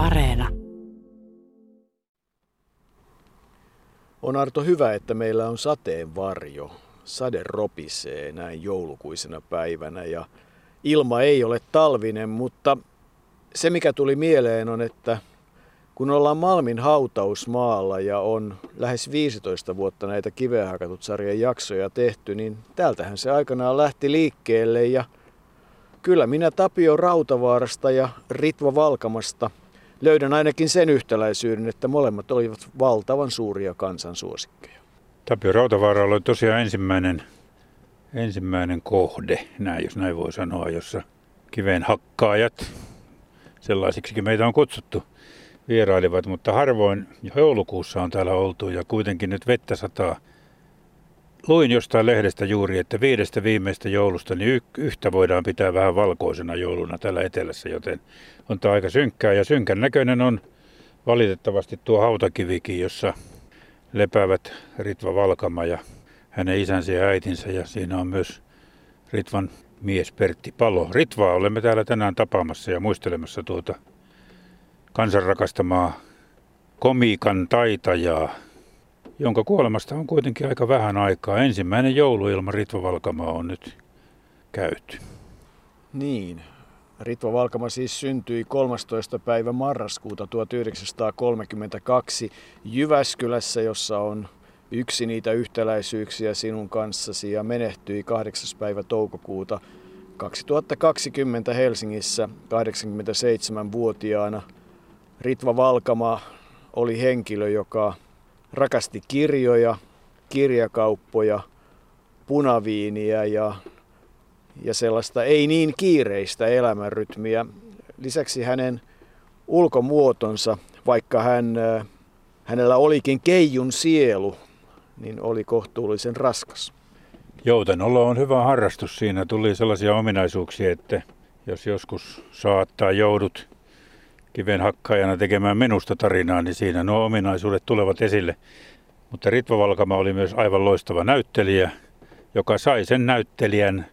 Areena. On Arto hyvä, että meillä on sateenvarjo. Sade ropisee näin joulukuisena päivänä ja ilma ei ole talvinen, mutta se mikä tuli mieleen on, että kun ollaan Malmin hautausmaalla ja on lähes 15 vuotta näitä kiveen hakatut sarjan jaksoja tehty, niin täältähän se aikanaan lähti liikkeelle ja kyllä minä Tapio Rautavaarasta ja Ritva Valkamasta löydän ainakin sen yhtäläisyyden, että molemmat olivat valtavan suuria kansansuosikkeja. Tapio Rautavaara oli tosiaan ensimmäinen, ensimmäinen kohde, näin, jos näin voi sanoa, jossa kiveen hakkaajat, sellaisiksi meitä on kutsuttu, vierailivat, mutta harvoin joulukuussa on täällä oltu ja kuitenkin nyt vettä sataa. Luin jostain lehdestä juuri, että viidestä viimeistä joulusta niin yhtä voidaan pitää vähän valkoisena jouluna täällä etelässä, joten on tämä aika synkkää. Ja synkän näköinen on valitettavasti tuo hautakivikin, jossa lepäävät Ritva Valkama ja hänen isänsä ja äitinsä ja siinä on myös Ritvan mies Pertti Palo. Ritvaa olemme täällä tänään tapaamassa ja muistelemassa tuota kansan rakastamaa komiikan taitajaa, jonka kuolemasta on kuitenkin aika vähän aikaa. Ensimmäinen joulu ilman Ritva Valkamaa on nyt käyty. Niin. Ritva Valkama siis syntyi 13. päivä marraskuuta 1932 Jyväskylässä, jossa on yksi niitä yhtäläisyyksiä sinun kanssasi ja menehtyi 8. päivä toukokuuta 2020 Helsingissä 87-vuotiaana – Ritva Valkama oli henkilö, joka rakasti kirjoja, kirjakauppoja, punaviiniä ja, ja sellaista ei niin kiireistä elämänrytmiä. Lisäksi hänen ulkomuotonsa, vaikka hän, hänellä olikin keijun sielu, niin oli kohtuullisen raskas. Joutenolo on hyvä harrastus. Siinä tuli sellaisia ominaisuuksia, että jos joskus saattaa joudut kiven hakkaajana tekemään minusta tarinaa, niin siinä nuo ominaisuudet tulevat esille. Mutta Ritva Valkama oli myös aivan loistava näyttelijä, joka sai sen näyttelijän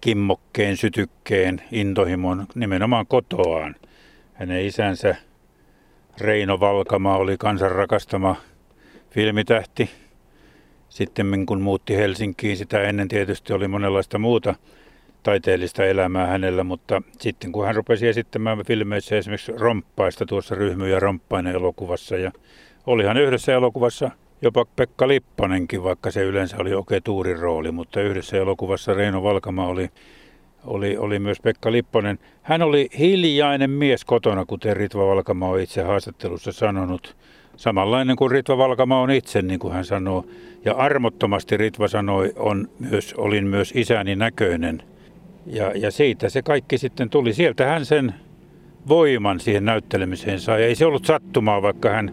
kimmokkeen, sytykkeen, intohimon nimenomaan kotoaan. Hänen isänsä Reino Valkama oli kansan rakastama filmitähti. Sitten kun muutti Helsinkiin, sitä ennen tietysti oli monenlaista muuta taiteellista elämää hänellä, mutta sitten kun hän rupesi esittämään filmeissä esimerkiksi Romppaista tuossa Ryhmy ja Romppainen elokuvassa ja olihan yhdessä elokuvassa jopa Pekka Lippanenkin, vaikka se yleensä oli Oketuurin rooli, mutta yhdessä elokuvassa Reino Valkama oli, oli, oli myös Pekka Lipponen. Hän oli hiljainen mies kotona, kuten Ritva Valkama on itse haastattelussa sanonut. Samanlainen kuin Ritva Valkama on itse, niin kuin hän sanoo. Ja armottomasti Ritva sanoi, on myös, olin myös isäni näköinen – ja, ja siitä se kaikki sitten tuli. Sieltä hän sen voiman siihen näyttelemiseen sai. Ei se ollut sattumaa, vaikka hän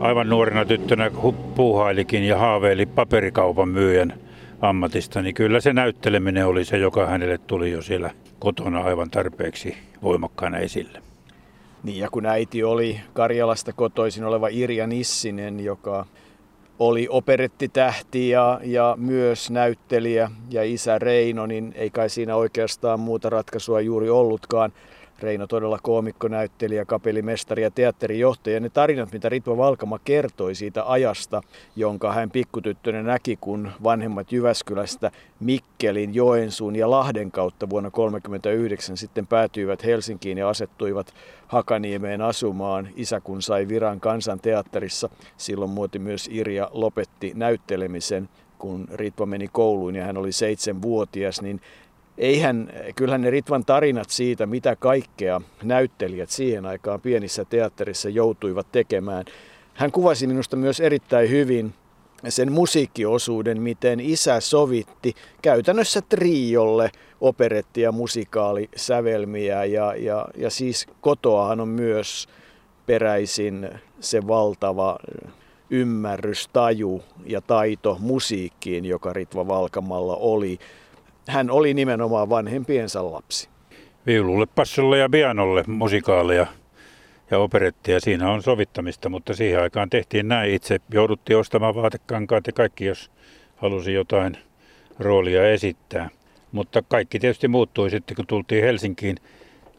aivan nuorena tyttönä puuhailikin ja haaveili paperikaupan myyjän ammatista, niin kyllä se näytteleminen oli se, joka hänelle tuli jo siellä kotona aivan tarpeeksi voimakkaana esille. Niin ja kun äiti oli Karjalasta kotoisin oleva Irja Nissinen, joka oli operettitähti ja, ja myös näyttelijä ja isä Reino, niin ei kai siinä oikeastaan muuta ratkaisua juuri ollutkaan. Reino todella koomikko, näyttelijä, kapellimestari ja teatterijohtaja. Ne tarinat, mitä Ritva Valkama kertoi siitä ajasta, jonka hän pikkutyttönä näki, kun vanhemmat Jyväskylästä Mikkelin, Joensuun ja Lahden kautta vuonna 1939 sitten päätyivät Helsinkiin ja asettuivat Hakaniemeen asumaan. Isä kun sai viran kansanteatterissa, silloin muoti myös Irja lopetti näyttelemisen kun Ritva meni kouluun ja hän oli seitsemänvuotias, niin eihän, kyllähän ne Ritvan tarinat siitä, mitä kaikkea näyttelijät siihen aikaan pienissä teatterissa joutuivat tekemään. Hän kuvasi minusta myös erittäin hyvin sen musiikkiosuuden, miten isä sovitti käytännössä triolle operetti- ja musikaalisävelmiä ja, ja, ja siis kotoahan on myös peräisin se valtava ymmärrys, taju ja taito musiikkiin, joka Ritva Valkamalla oli hän oli nimenomaan vanhempiensa lapsi. Viululle, passolle ja pianolle musikaaleja ja operettia. Siinä on sovittamista, mutta siihen aikaan tehtiin näin. Itse jouduttiin ostamaan vaatekankaat ja kaikki, jos halusi jotain roolia esittää. Mutta kaikki tietysti muuttui sitten, kun tultiin Helsinkiin.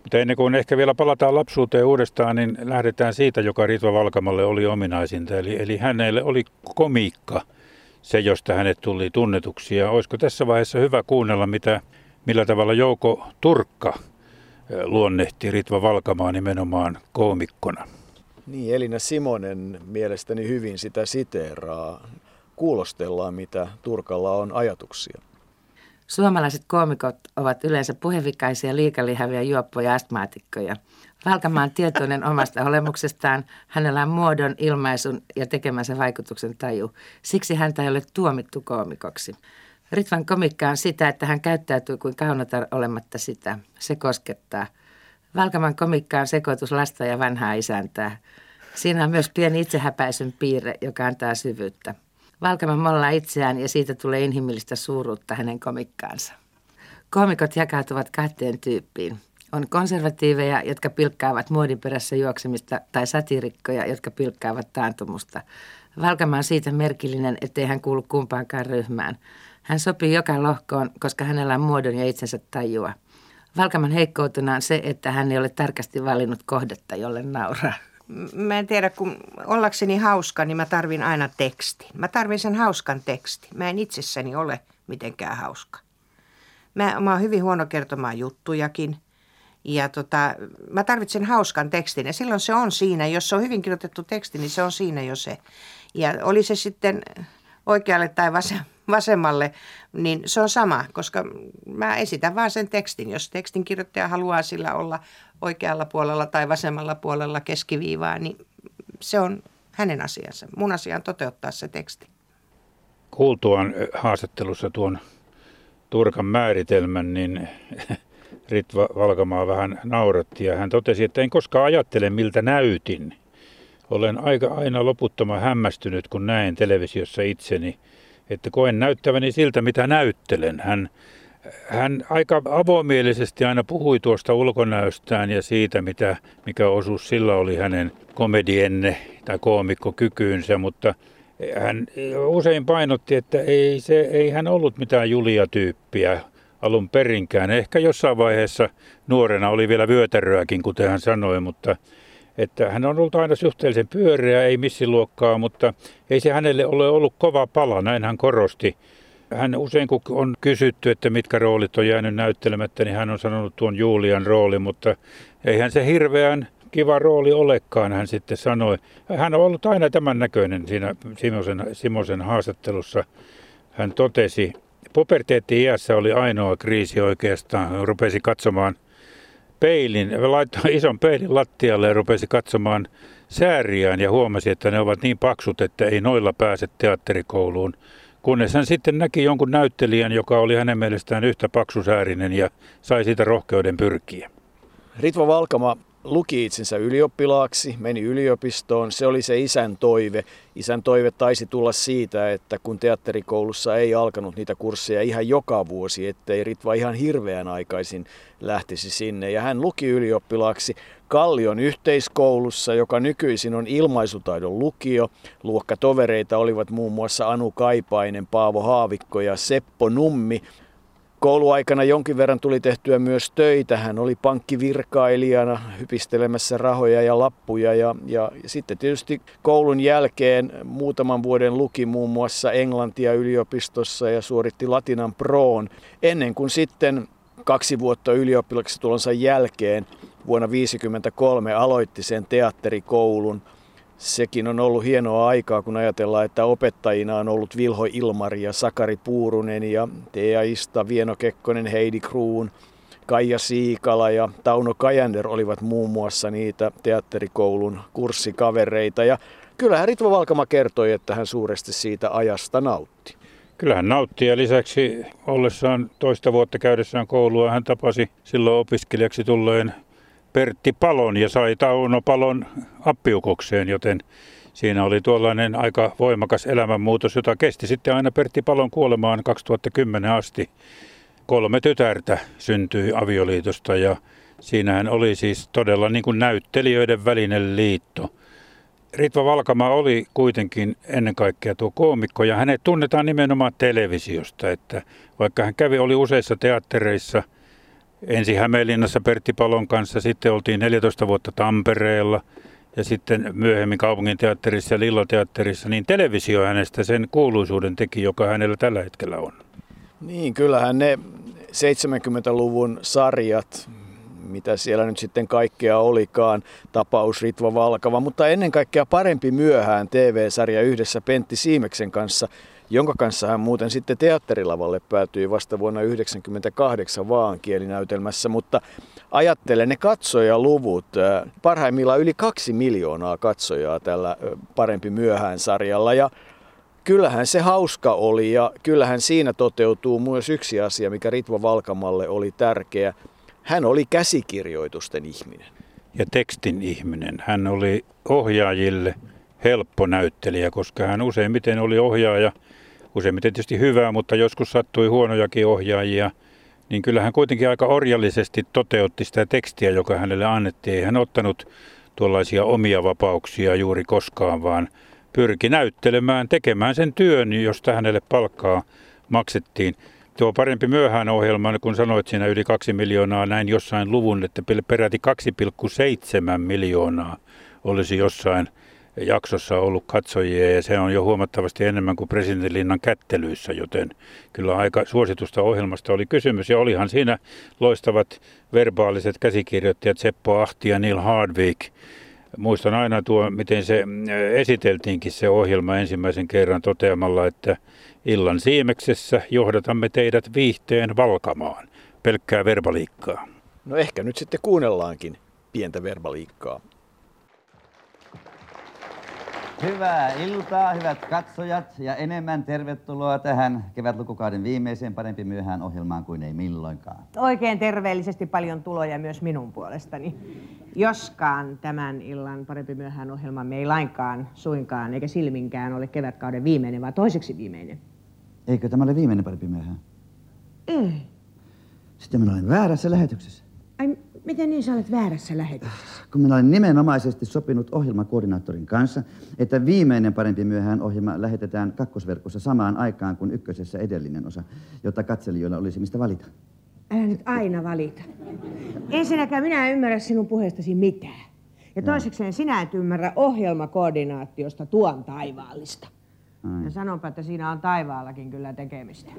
Mutta ennen kuin ehkä vielä palataan lapsuuteen uudestaan, niin lähdetään siitä, joka Ritva Valkamalle oli ominaisinta. Eli, eli hänelle oli komiikka se, josta hänet tuli tunnetuksi. Ja olisiko tässä vaiheessa hyvä kuunnella, mitä, millä tavalla Jouko Turkka luonnehti Ritva Valkamaa nimenomaan koomikkona. Niin, Elina Simonen mielestäni hyvin sitä siteeraa. Kuulostellaan, mitä Turkalla on ajatuksia. Suomalaiset koomikot ovat yleensä puhevikaisia, liikalihavia, juoppoja astmaatikkoja. Valkamaan tietoinen omasta olemuksestaan, hänellä on muodon, ilmaisun ja tekemänsä vaikutuksen taju. Siksi häntä ei ole tuomittu koomikoksi. Ritvan komikka on sitä, että hän käyttäytyy kuin kaunotar olematta sitä. Se koskettaa. Valkaman komikka on sekoitus lasta ja vanhaa isäntää. Siinä on myös pieni itsehäpäisyn piirre, joka antaa syvyyttä. Valkaman mollaa itseään ja siitä tulee inhimillistä suuruutta hänen komikkaansa. Koomikot jakautuvat kahteen tyyppiin. On konservatiiveja, jotka pilkkaavat muodin perässä juoksemista, tai satirikkoja, jotka pilkkaavat taantumusta. Valkama on siitä merkillinen, ettei hän kuulu kumpaankaan ryhmään. Hän sopii joka lohkoon, koska hänellä on muodon ja itsensä tajua. Valkaman heikkoutuna on se, että hän ei ole tarkasti valinnut kohdetta, jolle nauraa. Mä en tiedä, kun ollakseni hauska, niin mä tarvin aina teksti. Mä tarvin sen hauskan teksti. Mä en itsessäni ole mitenkään hauska. Mä, mä oon hyvin huono kertomaan juttujakin. Ja tota, mä tarvitsen hauskan tekstin ja silloin se on siinä. Jos se on hyvin kirjoitettu teksti, niin se on siinä jo se. Ja oli se sitten oikealle tai vasemmalle, niin se on sama, koska mä esitän vaan sen tekstin. Jos tekstin kirjoittaja haluaa sillä olla oikealla puolella tai vasemmalla puolella keskiviivaa, niin se on hänen asiansa. Mun asia on toteuttaa se teksti. Kuultuaan haastattelussa tuon Turkan määritelmän, niin Ritva Valkamaa vähän nauratti ja hän totesi, että en koskaan ajattele miltä näytin. Olen aika aina loputtoman hämmästynyt, kun näen televisiossa itseni, että koen näyttäväni siltä, mitä näyttelen. Hän, hän aika avoimielisesti aina puhui tuosta ulkonäöstään ja siitä, mitä, mikä osuus sillä oli hänen komedienne tai koomikkokykyynsä, mutta hän usein painotti, että ei, se, ei hän ollut mitään Julia-tyyppiä alun perinkään. Ehkä jossain vaiheessa nuorena oli vielä vyötäröäkin, kuten hän sanoi, mutta että hän on ollut aina suhteellisen pyöreä, ei missiluokkaa, mutta ei se hänelle ole ollut kova pala, näin hän korosti. Hän usein kun on kysytty, että mitkä roolit on jäänyt näyttelemättä, niin hän on sanonut tuon Julian rooli, mutta eihän se hirveän kiva rooli olekaan, hän sitten sanoi. Hän on ollut aina tämän näköinen siinä Simosen, Simosen haastattelussa. Hän totesi, puberteetti-iässä oli ainoa kriisi oikeastaan. Hän rupesi katsomaan peilin, laittoi ison peilin lattialle ja rupesi katsomaan sääriään ja huomasi, että ne ovat niin paksut, että ei noilla pääse teatterikouluun. Kunnes hän sitten näki jonkun näyttelijän, joka oli hänen mielestään yhtä paksusäärinen ja sai siitä rohkeuden pyrkiä. Ritva Valkama luki itsensä ylioppilaaksi, meni yliopistoon. Se oli se isän toive. Isän toive taisi tulla siitä, että kun teatterikoulussa ei alkanut niitä kursseja ihan joka vuosi, ettei Ritva ihan hirveän aikaisin lähtisi sinne. Ja hän luki ylioppilaaksi Kallion yhteiskoulussa, joka nykyisin on ilmaisutaidon lukio. Luokkatovereita olivat muun muassa Anu Kaipainen, Paavo Haavikko ja Seppo Nummi. Kouluaikana jonkin verran tuli tehtyä myös töitä. Hän oli pankkivirkailijana hypistelemässä rahoja ja lappuja. Ja, ja sitten tietysti koulun jälkeen muutaman vuoden luki muun muassa englantia yliopistossa ja suoritti latinan proon. Ennen kuin sitten kaksi vuotta ylioppilaksi tulonsa jälkeen vuonna 1953 aloitti sen teatterikoulun – Sekin on ollut hienoa aikaa, kun ajatellaan, että opettajina on ollut Vilho Ilmari ja Sakari Puurunen ja Tea Ista, Vieno Kekkonen, Heidi Kruun, Kaija Siikala ja Tauno Kajander olivat muun muassa niitä teatterikoulun kurssikavereita. Ja kyllähän Ritva Valkama kertoi, että hän suuresti siitä ajasta nautti. Kyllähän nautti ja lisäksi ollessaan toista vuotta käydessään koulua hän tapasi silloin opiskelijaksi tulleen Pertti Palon ja sai Tauno Palon appiukokseen, joten siinä oli tuollainen aika voimakas elämänmuutos, jota kesti sitten aina Pertti Palon kuolemaan 2010 asti. Kolme tytärtä syntyi avioliitosta ja siinähän oli siis todella niin kuin näyttelijöiden välinen liitto. Ritva Valkama oli kuitenkin ennen kaikkea tuo koomikko ja hänet tunnetaan nimenomaan televisiosta, että vaikka hän kävi, oli useissa teattereissa – ensi Hämeenlinnassa Pertti Palon kanssa, sitten oltiin 14 vuotta Tampereella ja sitten myöhemmin kaupunginteatterissa ja Lillateatterissa, niin televisio hänestä sen kuuluisuuden teki, joka hänellä tällä hetkellä on. Niin, kyllähän ne 70-luvun sarjat, mitä siellä nyt sitten kaikkea olikaan, tapaus Ritva Valkava, mutta ennen kaikkea parempi myöhään TV-sarja yhdessä Pentti Siimeksen kanssa, jonka kanssa hän muuten sitten teatterilavalle päätyi vasta vuonna 1998 vaan kielinäytelmässä, mutta ajattelen ne katsojaluvut, parhaimmillaan yli kaksi miljoonaa katsojaa tällä parempi myöhään sarjalla ja kyllähän se hauska oli ja kyllähän siinä toteutuu myös yksi asia, mikä Ritva Valkamalle oli tärkeä. Hän oli käsikirjoitusten ihminen. Ja tekstin ihminen. Hän oli ohjaajille helppo näyttelijä, koska hän useimmiten oli ohjaaja, useimmiten tietysti hyvää, mutta joskus sattui huonojakin ohjaajia, niin kyllä hän kuitenkin aika orjallisesti toteutti sitä tekstiä, joka hänelle annettiin. Ei hän ottanut tuollaisia omia vapauksia juuri koskaan, vaan pyrki näyttelemään, tekemään sen työn, josta hänelle palkkaa maksettiin. Tuo parempi myöhään ohjelma, kun sanoit siinä yli kaksi miljoonaa, näin jossain luvun, että peräti 2,7 miljoonaa olisi jossain jaksossa ollut katsojia ja se on jo huomattavasti enemmän kuin presidentinlinnan kättelyissä, joten kyllä aika suositusta ohjelmasta oli kysymys ja olihan siinä loistavat verbaaliset käsikirjoittajat Seppo Ahti ja Neil Hardwick. Muistan aina tuo, miten se äh, esiteltiinkin se ohjelma ensimmäisen kerran toteamalla, että illan siimeksessä johdatamme teidät viihteen valkamaan. Pelkkää verbaliikkaa. No ehkä nyt sitten kuunnellaankin pientä verbaliikkaa. Hyvää iltaa, hyvät katsojat, ja enemmän tervetuloa tähän kevätlukukauden viimeiseen parempi myöhään ohjelmaan kuin ei milloinkaan. Oikein terveellisesti paljon tuloja myös minun puolestani. Joskaan tämän illan parempi myöhään ohjelma ei lainkaan, suinkaan eikä silminkään ole kevätkauden viimeinen, vaan toiseksi viimeinen. Eikö tämä ole viimeinen parempi myöhään? Ei. Sitten minä olen väärässä lähetyksessä. Ai, miten niin sä olet väärässä lähetyksessä? Kun minä olen nimenomaisesti sopinut ohjelmakoordinaattorin kanssa, että viimeinen parempi myöhään ohjelma lähetetään kakkosverkossa samaan aikaan kuin ykkösessä edellinen osa, jotta katselijoilla olisi mistä valita. Älä nyt aina valita. Ensinnäkään minä en ymmärrä sinun puheestasi mitään. Ja toisekseen sinä et ymmärrä ohjelmakoordinaatiosta tuon taivaallista. Ja sanonpa, että siinä on taivaallakin kyllä tekemistä.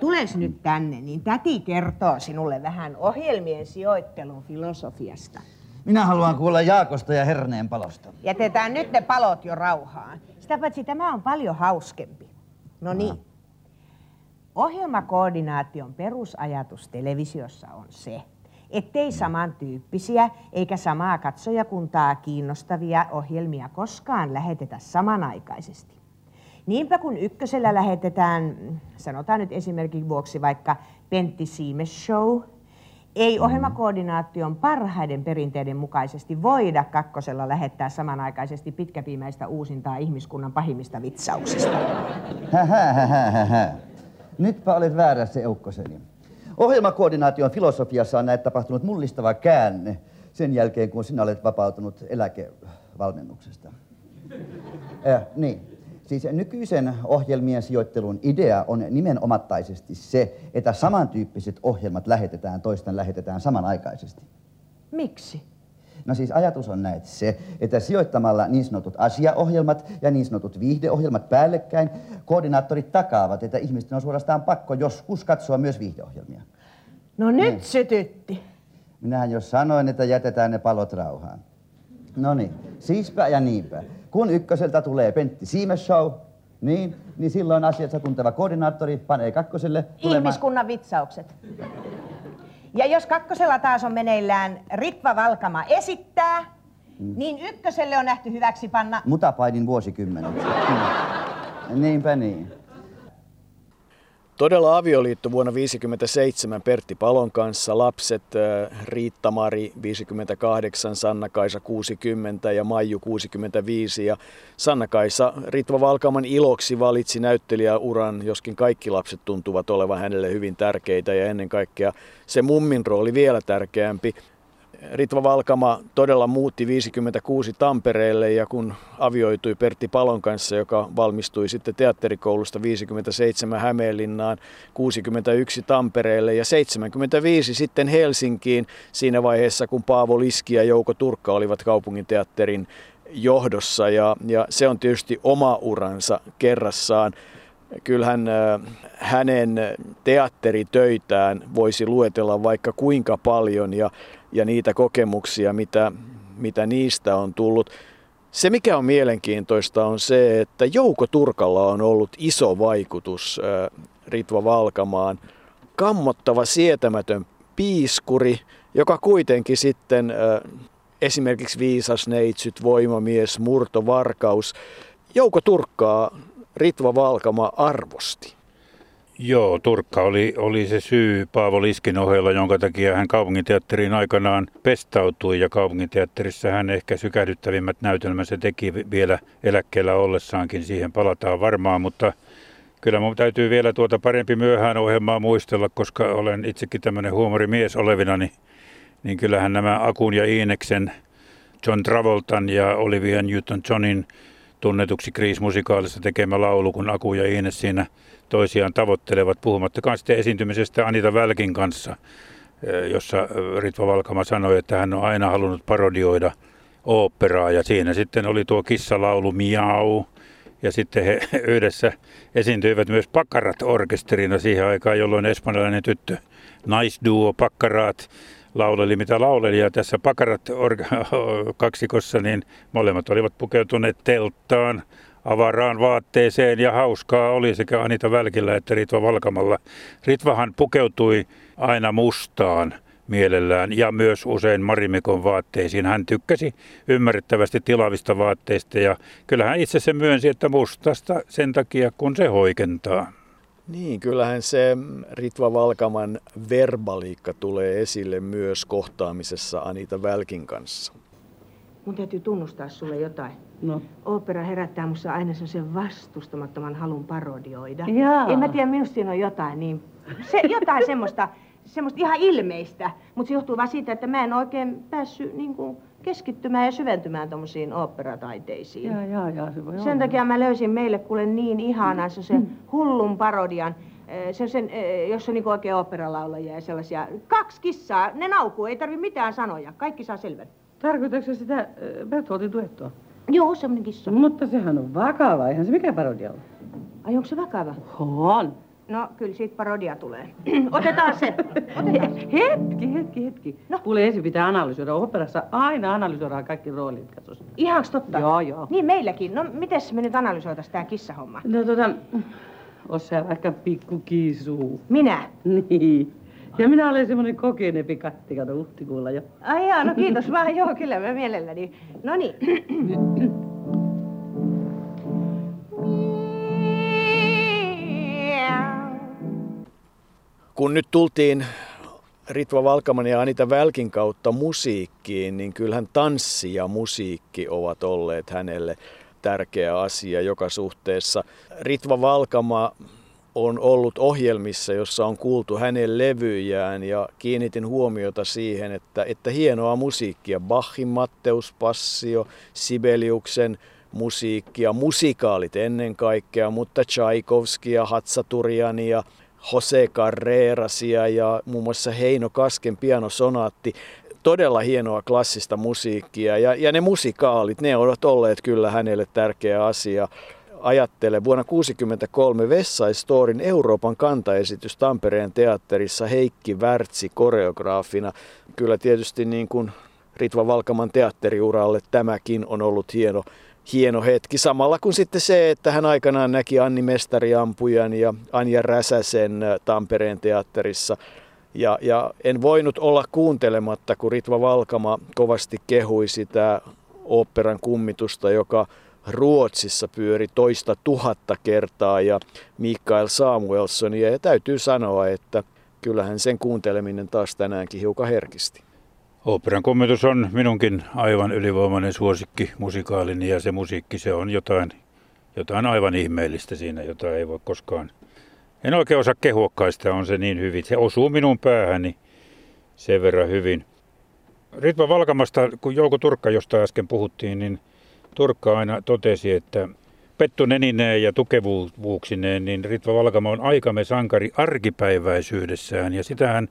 Tules nyt tänne, niin täti kertoo sinulle vähän ohjelmien sijoittelun filosofiasta. Minä haluan kuulla Jaakosta ja Herneen palosta. Jätetään nyt ne palot jo rauhaan. Sitä paitsi tämä on paljon hauskempi. No niin. Ohjelmakoordinaation perusajatus televisiossa on se, ettei samantyyppisiä eikä samaa katsojakuntaa kiinnostavia ohjelmia koskaan lähetetä samanaikaisesti. Niinpä kun ykkösellä lähetetään, sanotaan nyt esimerkin vuoksi vaikka Pentti Siimes Show, ei ohjelmakoordinaation parhaiden perinteiden mukaisesti voida kakkosella lähettää samanaikaisesti pitkäpiimäistä uusintaa ihmiskunnan pahimmista vitsauksista. Hähä, hähä, hähä. Nytpä olet väärässä, Eukkoseni. Ohjelmakoordinaation filosofiassa on näet tapahtunut mullistava käänne sen jälkeen, kun sinä olet vapautunut eläkevalmennuksesta. Äh, niin. Siis nykyisen ohjelmien sijoittelun idea on nimenomattaisesti se, että samantyyppiset ohjelmat lähetetään, toisten lähetetään samanaikaisesti. Miksi? No siis ajatus on näet se, että sijoittamalla niin sanotut asiaohjelmat ja niin sanotut viihdeohjelmat päällekkäin, koordinaattorit takaavat, että ihmisten on suorastaan pakko joskus katsoa myös viihdeohjelmia. No nyt sytytti. Minähän jo sanoin, että jätetään ne palot rauhaan. No niin, siispä ja niinpä. Kun ykköseltä tulee Pentti Siimes Show, niin, niin silloin asiassa tunteva koordinaattori panee kakkoselle tulemaan... Ihmiskunnan vitsaukset. Ja jos kakkosella taas on meneillään Ritva Valkama esittää, niin ykköselle on nähty hyväksi panna... Mutapainin vuosikymmenen. Niinpä niin. Todella avioliitto vuonna 1957 Pertti Palon kanssa, lapset äh, Riitta-Mari 58, Sanna-Kaisa 60 ja Maiju 65. Ja Sanna-Kaisa Ritva Valkaman iloksi valitsi näyttelijäuran, joskin kaikki lapset tuntuvat olevan hänelle hyvin tärkeitä ja ennen kaikkea se mummin rooli vielä tärkeämpi. Ritva Valkama todella muutti 56 Tampereelle ja kun avioitui Pertti Palon kanssa, joka valmistui sitten teatterikoulusta 57 Hämeenlinnaan, 61 Tampereelle ja 75 sitten Helsinkiin siinä vaiheessa, kun Paavo Liski ja Jouko Turkka olivat kaupunginteatterin johdossa ja, ja se on tietysti oma uransa kerrassaan. Kyllähän hänen teatteritöitään voisi luetella vaikka kuinka paljon ja ja niitä kokemuksia, mitä, mitä niistä on tullut. Se, mikä on mielenkiintoista, on se, että Jouko Turkalla on ollut iso vaikutus Ritva Valkamaan. Kammottava, sietämätön piiskuri, joka kuitenkin sitten esimerkiksi viisas neitsyt, voimamies, murtovarkaus. Jouko Turkkaa Ritva Valkama arvosti. Joo, Turkka oli, oli se syy Paavo Liskin ohella, jonka takia hän kaupunginteatteriin aikanaan pestautui. Ja kaupunginteatterissa hän ehkä sykähdyttävimmät näytelmänsä teki vielä eläkkeellä ollessaankin, siihen palataan varmaan, mutta kyllä mun täytyy vielä tuota parempi myöhään ohjelmaa muistella, koska olen itsekin tämmöinen huumorimies olevina, niin, niin kyllähän nämä Akun ja Iineksen, John Travoltan ja Olivia Newton-Johnin tunnetuksi kriismusikaalissa tekemä laulu, kun Aku ja Iines siinä toisiaan tavoittelevat, puhumattakaan sitten esiintymisestä Anita Välkin kanssa, jossa Ritva Valkama sanoi, että hän on aina halunnut parodioida oopperaa. Ja siinä sitten oli tuo kissalaulu Miau. Ja sitten he yhdessä esiintyivät myös Pakkarat-orkesterina siihen aikaan, jolloin espanjalainen tyttö naisduo Pakkaraat lauleli mitä lauleli. Ja tässä Pakarat kaksikossa niin molemmat olivat pukeutuneet telttaan avaraan vaatteeseen ja hauskaa oli sekä Anita Välkillä että Ritva Valkamalla. Ritvahan pukeutui aina mustaan mielellään ja myös usein Marimikon vaatteisiin. Hän tykkäsi ymmärrettävästi tilavista vaatteista ja kyllähän itse se myönsi, että mustasta sen takia kun se hoikentaa. Niin, kyllähän se Ritva Valkaman verbaliikka tulee esille myös kohtaamisessa Anita Välkin kanssa. Mun täytyy tunnustaa sulle jotain. No. Opera herättää musta aina sen vastustamattoman halun parodioida. Jaa. En mä tiedä, minusta siinä on jotain niin... Se, jotain semmoista, semmoista ihan ilmeistä, mutta se johtuu vaan siitä, että mä en oikein päässyt niin kuin, keskittymään ja syventymään tuommoisiin oopperataiteisiin. Jaa, jaa, jaa, se voi Sen olla. takia mä löysin meille kuule niin ihanan se sen hullun parodian, eh, se sen, eh, jos on niin oikein oopperalaulajia ja sellaisia. Kaksi kissaa, ne naukuu, ei tarvi mitään sanoja, kaikki saa selvän. Tarkoitatko sitä äh, Bertholdin duettoa? Joo, semmoinen kissa. Mutta sehän on vakava, eihän se mikä parodia ole. Ai onko se vakava? On. No, kyllä siitä parodia tulee. Otetaan se. Otetaan. Hetki, hetki, hetki. No. Kuule, ensin pitää analysoida. Operassa aina analysoidaan kaikki roolit, katsos. Ihans totta? Joo, joo. Niin meilläkin. No, miten me nyt analysoitais tää kissahomma? No tota, oot sä vaikka pikku kisu. Minä? Niin. Ja minä olen semmoinen kokeneempi katti, kato huhtikuulla jo. Ai jaa, no kiitos vaan, joo, kyllä mä mielelläni. No niin. Kun nyt tultiin Ritva Valkaman ja Anita Välkin kautta musiikkiin, niin kyllähän tanssi ja musiikki ovat olleet hänelle tärkeä asia joka suhteessa. Ritva Valkama on ollut ohjelmissa, jossa on kuultu hänen levyjään ja kiinnitin huomiota siihen, että, että hienoa musiikkia. Bachin Matteus Passio, Sibeliuksen musiikkia, musikaalit ennen kaikkea, mutta Tchaikovskia, Hatsaturiania, Jose Carrerasia ja muun muassa Heino Kasken pianosonaatti. Todella hienoa klassista musiikkia ja, ja ne musikaalit, ne ovat olleet kyllä hänelle tärkeä asia ajattele. Vuonna 1963 West Side Storyn Euroopan kantaesitys Tampereen teatterissa Heikki Värtsi koreograafina. Kyllä tietysti niin kuin Ritva Valkaman teatteriuralle tämäkin on ollut hieno, hieno hetki. Samalla kuin sitten se, että hän aikanaan näki Anni Mestariampujan ja Anja Räsäsen Tampereen teatterissa. Ja, ja en voinut olla kuuntelematta, kun Ritva Valkama kovasti kehui sitä oopperan kummitusta, joka Ruotsissa pyöri toista tuhatta kertaa ja Mikael Samuelsonia. Ja täytyy sanoa, että kyllähän sen kuunteleminen taas tänäänkin hiukan herkisti. Operan kommentus on minunkin aivan ylivoimainen suosikki musikaalini ja se musiikki se on jotain, jotain aivan ihmeellistä siinä, jota ei voi koskaan. En oikein osaa kehuokkaista, on se niin hyvin. Se osuu minun päähäni sen verran hyvin. Ritva Valkamasta, kun Jouko Turkka, josta äsken puhuttiin, niin Turkka aina totesi, että pettunenineen ja tukevuuksineen, niin Ritva Valkama on aikamme sankari arkipäiväisyydessään. Ja sitähän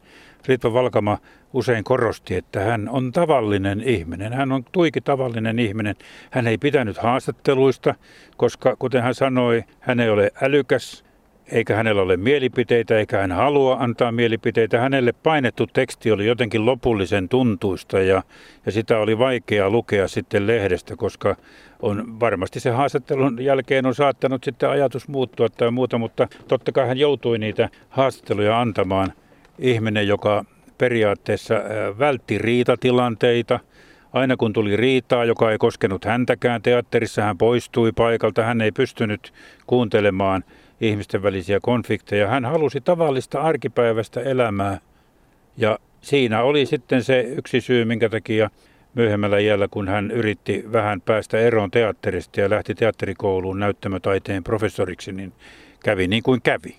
Ritva Valkama usein korosti, että hän on tavallinen ihminen. Hän on tuiki tavallinen ihminen. Hän ei pitänyt haastatteluista, koska kuten hän sanoi, hän ei ole älykäs, eikä hänellä ole mielipiteitä, eikä hän halua antaa mielipiteitä. Hänelle painettu teksti oli jotenkin lopullisen tuntuista ja, ja sitä oli vaikea lukea sitten lehdestä, koska on varmasti se haastattelun jälkeen on saattanut sitten ajatus muuttua tai muuta, mutta totta kai hän joutui niitä haastatteluja antamaan. Ihminen, joka periaatteessa vältti riitatilanteita, Aina kun tuli riitaa, joka ei koskenut häntäkään teatterissa, hän poistui paikalta. Hän ei pystynyt kuuntelemaan ihmisten välisiä konflikteja. Hän halusi tavallista arkipäiväistä elämää ja siinä oli sitten se yksi syy, minkä takia myöhemmällä iällä, kun hän yritti vähän päästä eroon teatterista ja lähti teatterikouluun näyttämötaiteen professoriksi, niin kävi niin kuin kävi.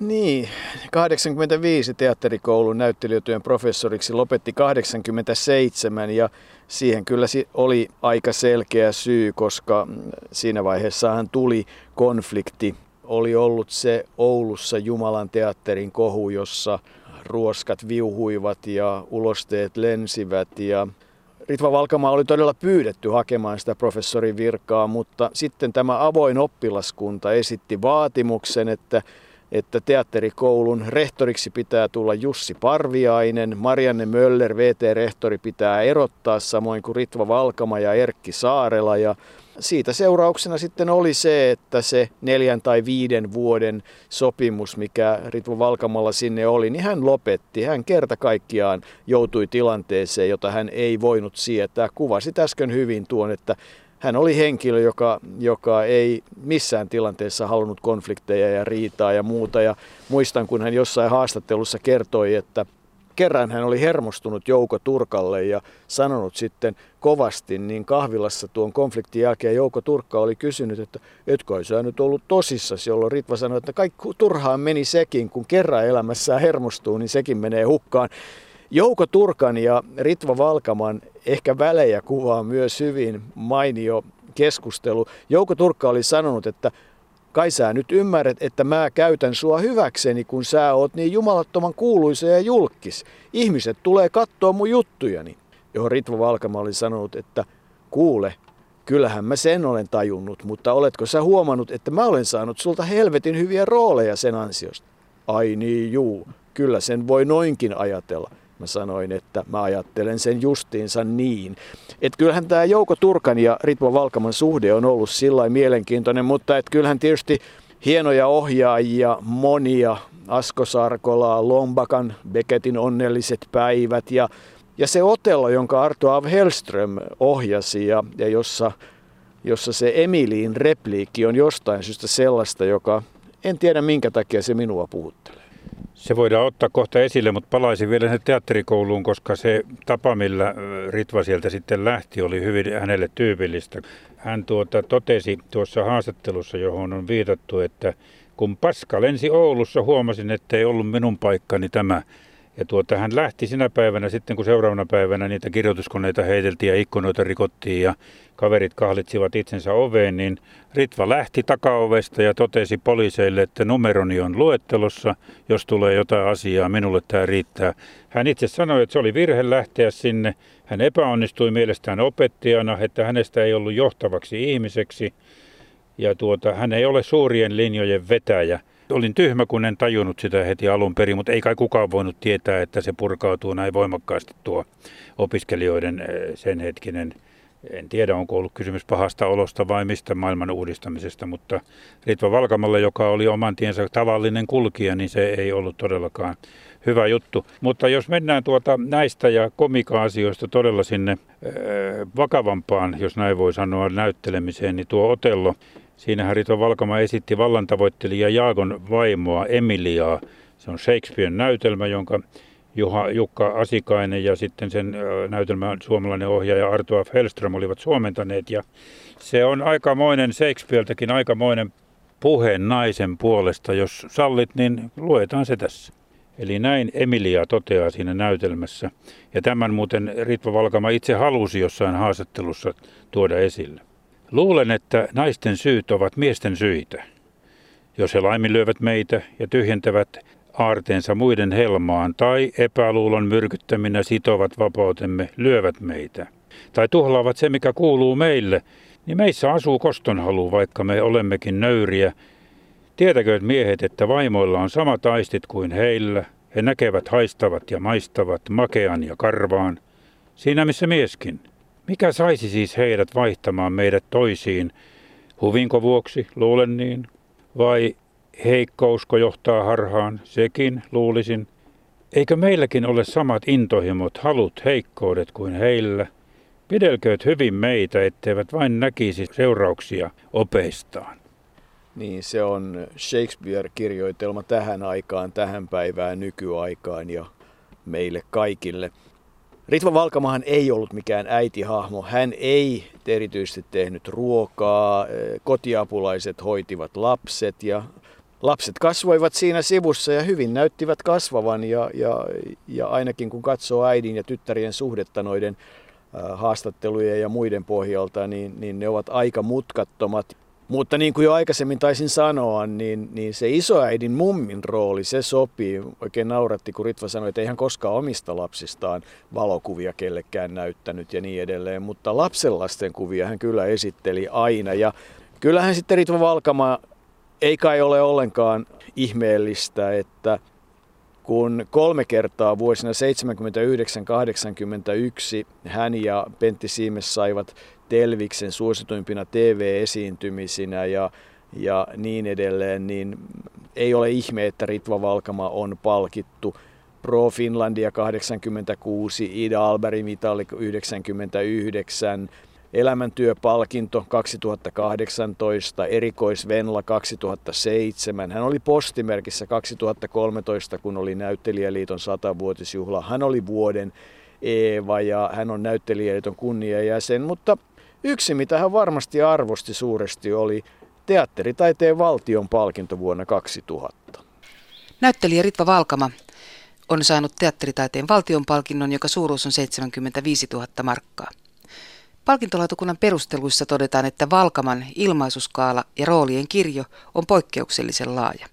Niin, 85 teatterikoulun näyttelijätyön professoriksi lopetti 87 ja siihen kyllä oli aika selkeä syy, koska siinä vaiheessa hän tuli konflikti oli ollut se Oulussa Jumalan teatterin kohu, jossa ruoskat viuhuivat ja ulosteet lensivät ja Ritva Valkamaa oli todella pyydetty hakemaan sitä professorin virkaa, mutta sitten tämä avoin oppilaskunta esitti vaatimuksen, että että teatterikoulun rehtoriksi pitää tulla Jussi Parviainen, Marianne Möller, VT-rehtori pitää erottaa, samoin kuin Ritva Valkama ja Erkki Saarela. Ja siitä seurauksena sitten oli se, että se neljän tai viiden vuoden sopimus, mikä Ritva Valkamalla sinne oli, niin hän lopetti. Hän kerta kaikkiaan joutui tilanteeseen, jota hän ei voinut sietää. Kuvasi äsken hyvin tuon, että hän oli henkilö, joka, joka ei missään tilanteessa halunnut konflikteja ja riitaa ja muuta. Ja muistan, kun hän jossain haastattelussa kertoi, että kerran hän oli hermostunut Jouko Turkalle ja sanonut sitten kovasti, niin kahvilassa tuon konfliktin jälkeen Jouko Turkka oli kysynyt, että etkö sä nyt ollut tosissasi, jolloin Ritva sanoi, että kaikki turhaan meni sekin, kun kerran elämässään hermostuu, niin sekin menee hukkaan. Jouko Turkan ja Ritva Valkaman ehkä välejä kuvaa myös hyvin mainio keskustelu. Jouko Turkka oli sanonut, että kai sä nyt ymmärrät, että mä käytän sua hyväkseni, kun sä oot niin jumalattoman kuuluisa ja julkis. Ihmiset tulee katsoa mun juttujani. Johon Ritva Valkama oli sanonut, että kuule, kyllähän mä sen olen tajunnut, mutta oletko sä huomannut, että mä olen saanut sulta helvetin hyviä rooleja sen ansiosta? Ai niin juu, kyllä sen voi noinkin ajatella. Mä sanoin, että mä ajattelen sen justiinsa niin. Että kyllähän tämä Jouko Turkan ja Ritva Valkaman suhde on ollut sillä mielenkiintoinen, mutta että kyllähän tietysti hienoja ohjaajia, monia, Asko Sarkolaa, Lombakan, Beketin onnelliset päivät ja, ja se Otello, jonka Arto Av Hellström ohjasi ja, ja jossa, jossa se Emiliin repliikki on jostain syystä sellaista, joka en tiedä minkä takia se minua puhuttelee. Se voidaan ottaa kohta esille, mutta palaisin vielä sinne teatterikouluun, koska se tapa, millä Ritva sieltä sitten lähti, oli hyvin hänelle tyypillistä. Hän tuota, totesi tuossa haastattelussa, johon on viitattu, että kun paska lensi Oulussa, huomasin, että ei ollut minun paikkani tämä ja tuota, hän lähti sinä päivänä sitten, kun seuraavana päivänä niitä kirjoituskoneita heiteltiin ja ikkunoita rikottiin ja kaverit kahlitsivat itsensä oveen, niin Ritva lähti takaovesta ja totesi poliiseille, että numeroni on luettelossa, jos tulee jotain asiaa, minulle tämä riittää. Hän itse sanoi, että se oli virhe lähteä sinne. Hän epäonnistui mielestään opettajana, että hänestä ei ollut johtavaksi ihmiseksi ja tuota, hän ei ole suurien linjojen vetäjä. Olin tyhmä, kun en tajunnut sitä heti alun perin, mutta ei kai kukaan voinut tietää, että se purkautuu näin voimakkaasti tuo opiskelijoiden eh, sen hetkinen en tiedä, onko ollut kysymys pahasta olosta vai mistä maailman uudistamisesta, mutta Ritva Valkamalle, joka oli oman tiensä tavallinen kulkija, niin se ei ollut todellakaan hyvä juttu. Mutta jos mennään tuota näistä ja komika-asioista todella sinne äh, vakavampaan, jos näin voi sanoa, näyttelemiseen, niin tuo Otello, siinähän Ritva Valkama esitti vallantavoittelija Jaakon vaimoa Emiliaa. Se on Shakespearen näytelmä, jonka Juha, Jukka Asikainen ja sitten sen näytelmän suomalainen ohjaaja Arto F. Hellström olivat suomentaneet. Ja se on aikamoinen, Shakespearetäkin aikamoinen puhe naisen puolesta. Jos sallit, niin luetaan se tässä. Eli näin Emilia toteaa siinä näytelmässä. Ja tämän muuten Ritva Valkama itse halusi jossain haastattelussa tuoda esille. Luulen, että naisten syyt ovat miesten syitä. Jos he laiminlyövät meitä ja tyhjentävät aarteensa muiden helmaan tai epäluulon myrkyttäminä sitovat vapautemme lyövät meitä. Tai tuhlaavat se, mikä kuuluu meille, niin meissä asuu kostonhalu, vaikka me olemmekin nöyriä. Tietäkööt miehet, että vaimoilla on samat aistit kuin heillä. He näkevät, haistavat ja maistavat makean ja karvaan. Siinä missä mieskin. Mikä saisi siis heidät vaihtamaan meidät toisiin? Huvinko vuoksi, luulen niin? Vai heikkousko johtaa harhaan, sekin luulisin. Eikö meilläkin ole samat intohimot, halut, heikkoudet kuin heillä? Pidelkööt hyvin meitä, etteivät vain näkisi seurauksia opeistaan. Niin, se on Shakespeare-kirjoitelma tähän aikaan, tähän päivään, nykyaikaan ja meille kaikille. Ritva Valkamahan ei ollut mikään äitihahmo. Hän ei erityisesti tehnyt ruokaa. Kotiapulaiset hoitivat lapset ja lapset kasvoivat siinä sivussa ja hyvin näyttivät kasvavan. Ja, ja, ja ainakin kun katsoo äidin ja tyttärien suhdetta noiden haastattelujen ja muiden pohjalta, niin, niin ne ovat aika mutkattomat. Mutta niin kuin jo aikaisemmin taisin sanoa, niin, niin se isoäidin mummin rooli, se sopii. Oikein nauratti, kun Ritva sanoi, että ei hän koskaan omista lapsistaan valokuvia kellekään näyttänyt ja niin edelleen. Mutta lapsenlasten kuvia hän kyllä esitteli aina. Ja kyllähän sitten Ritva Valkama ei kai ole ollenkaan ihmeellistä, että kun kolme kertaa vuosina 79-81 hän ja Pentti Siimes saivat Telviksen suosituimpina TV-esiintymisinä ja, ja niin edelleen, niin ei ole ihme, että Ritva Valkama on palkittu. Pro Finlandia 86, Ida Alberin mitali 99, elämäntyöpalkinto 2018, erikoisvenla 2007. Hän oli postimerkissä 2013, kun oli Näyttelijäliiton 100-vuotisjuhla. Hän oli vuoden Eeva ja hän on Näyttelijäliiton kunniajäsen, mutta Yksi, mitä hän varmasti arvosti suuresti, oli teatteritaiteen valtion palkinto vuonna 2000. Näyttelijä Ritva Valkama on saanut teatteritaiteen valtion palkinnon, joka suuruus on 75 000 markkaa. Palkintolautakunnan perusteluissa todetaan, että Valkaman ilmaisuskaala ja roolien kirjo on poikkeuksellisen laaja.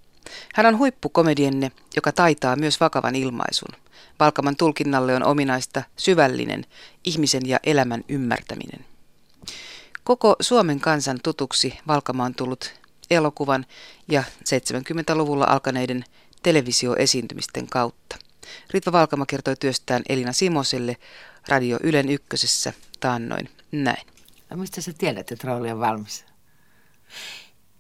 Hän on huippukomedienne, joka taitaa myös vakavan ilmaisun. Valkaman tulkinnalle on ominaista syvällinen ihmisen ja elämän ymmärtäminen. Koko Suomen kansan tutuksi Valkama on tullut elokuvan ja 70-luvulla alkaneiden televisioesiintymisten kautta. Ritva Valkama kertoi työstään Elina Simoselle Radio Ylen ykkösessä taannoin näin. No mistä sä tiedät, että rooli on valmis?